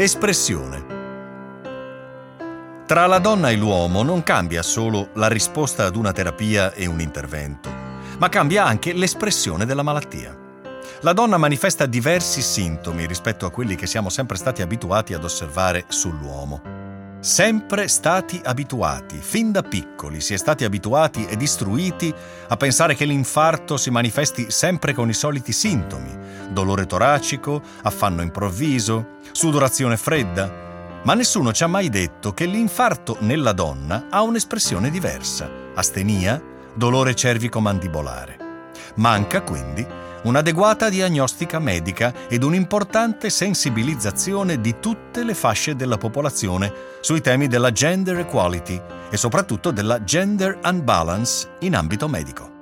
Espressione. Tra la donna e l'uomo non cambia solo la risposta ad una terapia e un intervento, ma cambia anche l'espressione della malattia. La donna manifesta diversi sintomi rispetto a quelli che siamo sempre stati abituati ad osservare sull'uomo. Sempre stati abituati, fin da piccoli si è stati abituati ed istruiti a pensare che l'infarto si manifesti sempre con i soliti sintomi, dolore toracico, affanno improvviso, sudorazione fredda, ma nessuno ci ha mai detto che l'infarto nella donna ha un'espressione diversa, astenia, dolore cervico-mandibolare. Manca quindi un'adeguata diagnostica medica ed un'importante sensibilizzazione di tutte le fasce della popolazione sui temi della gender equality e soprattutto della gender unbalance in ambito medico.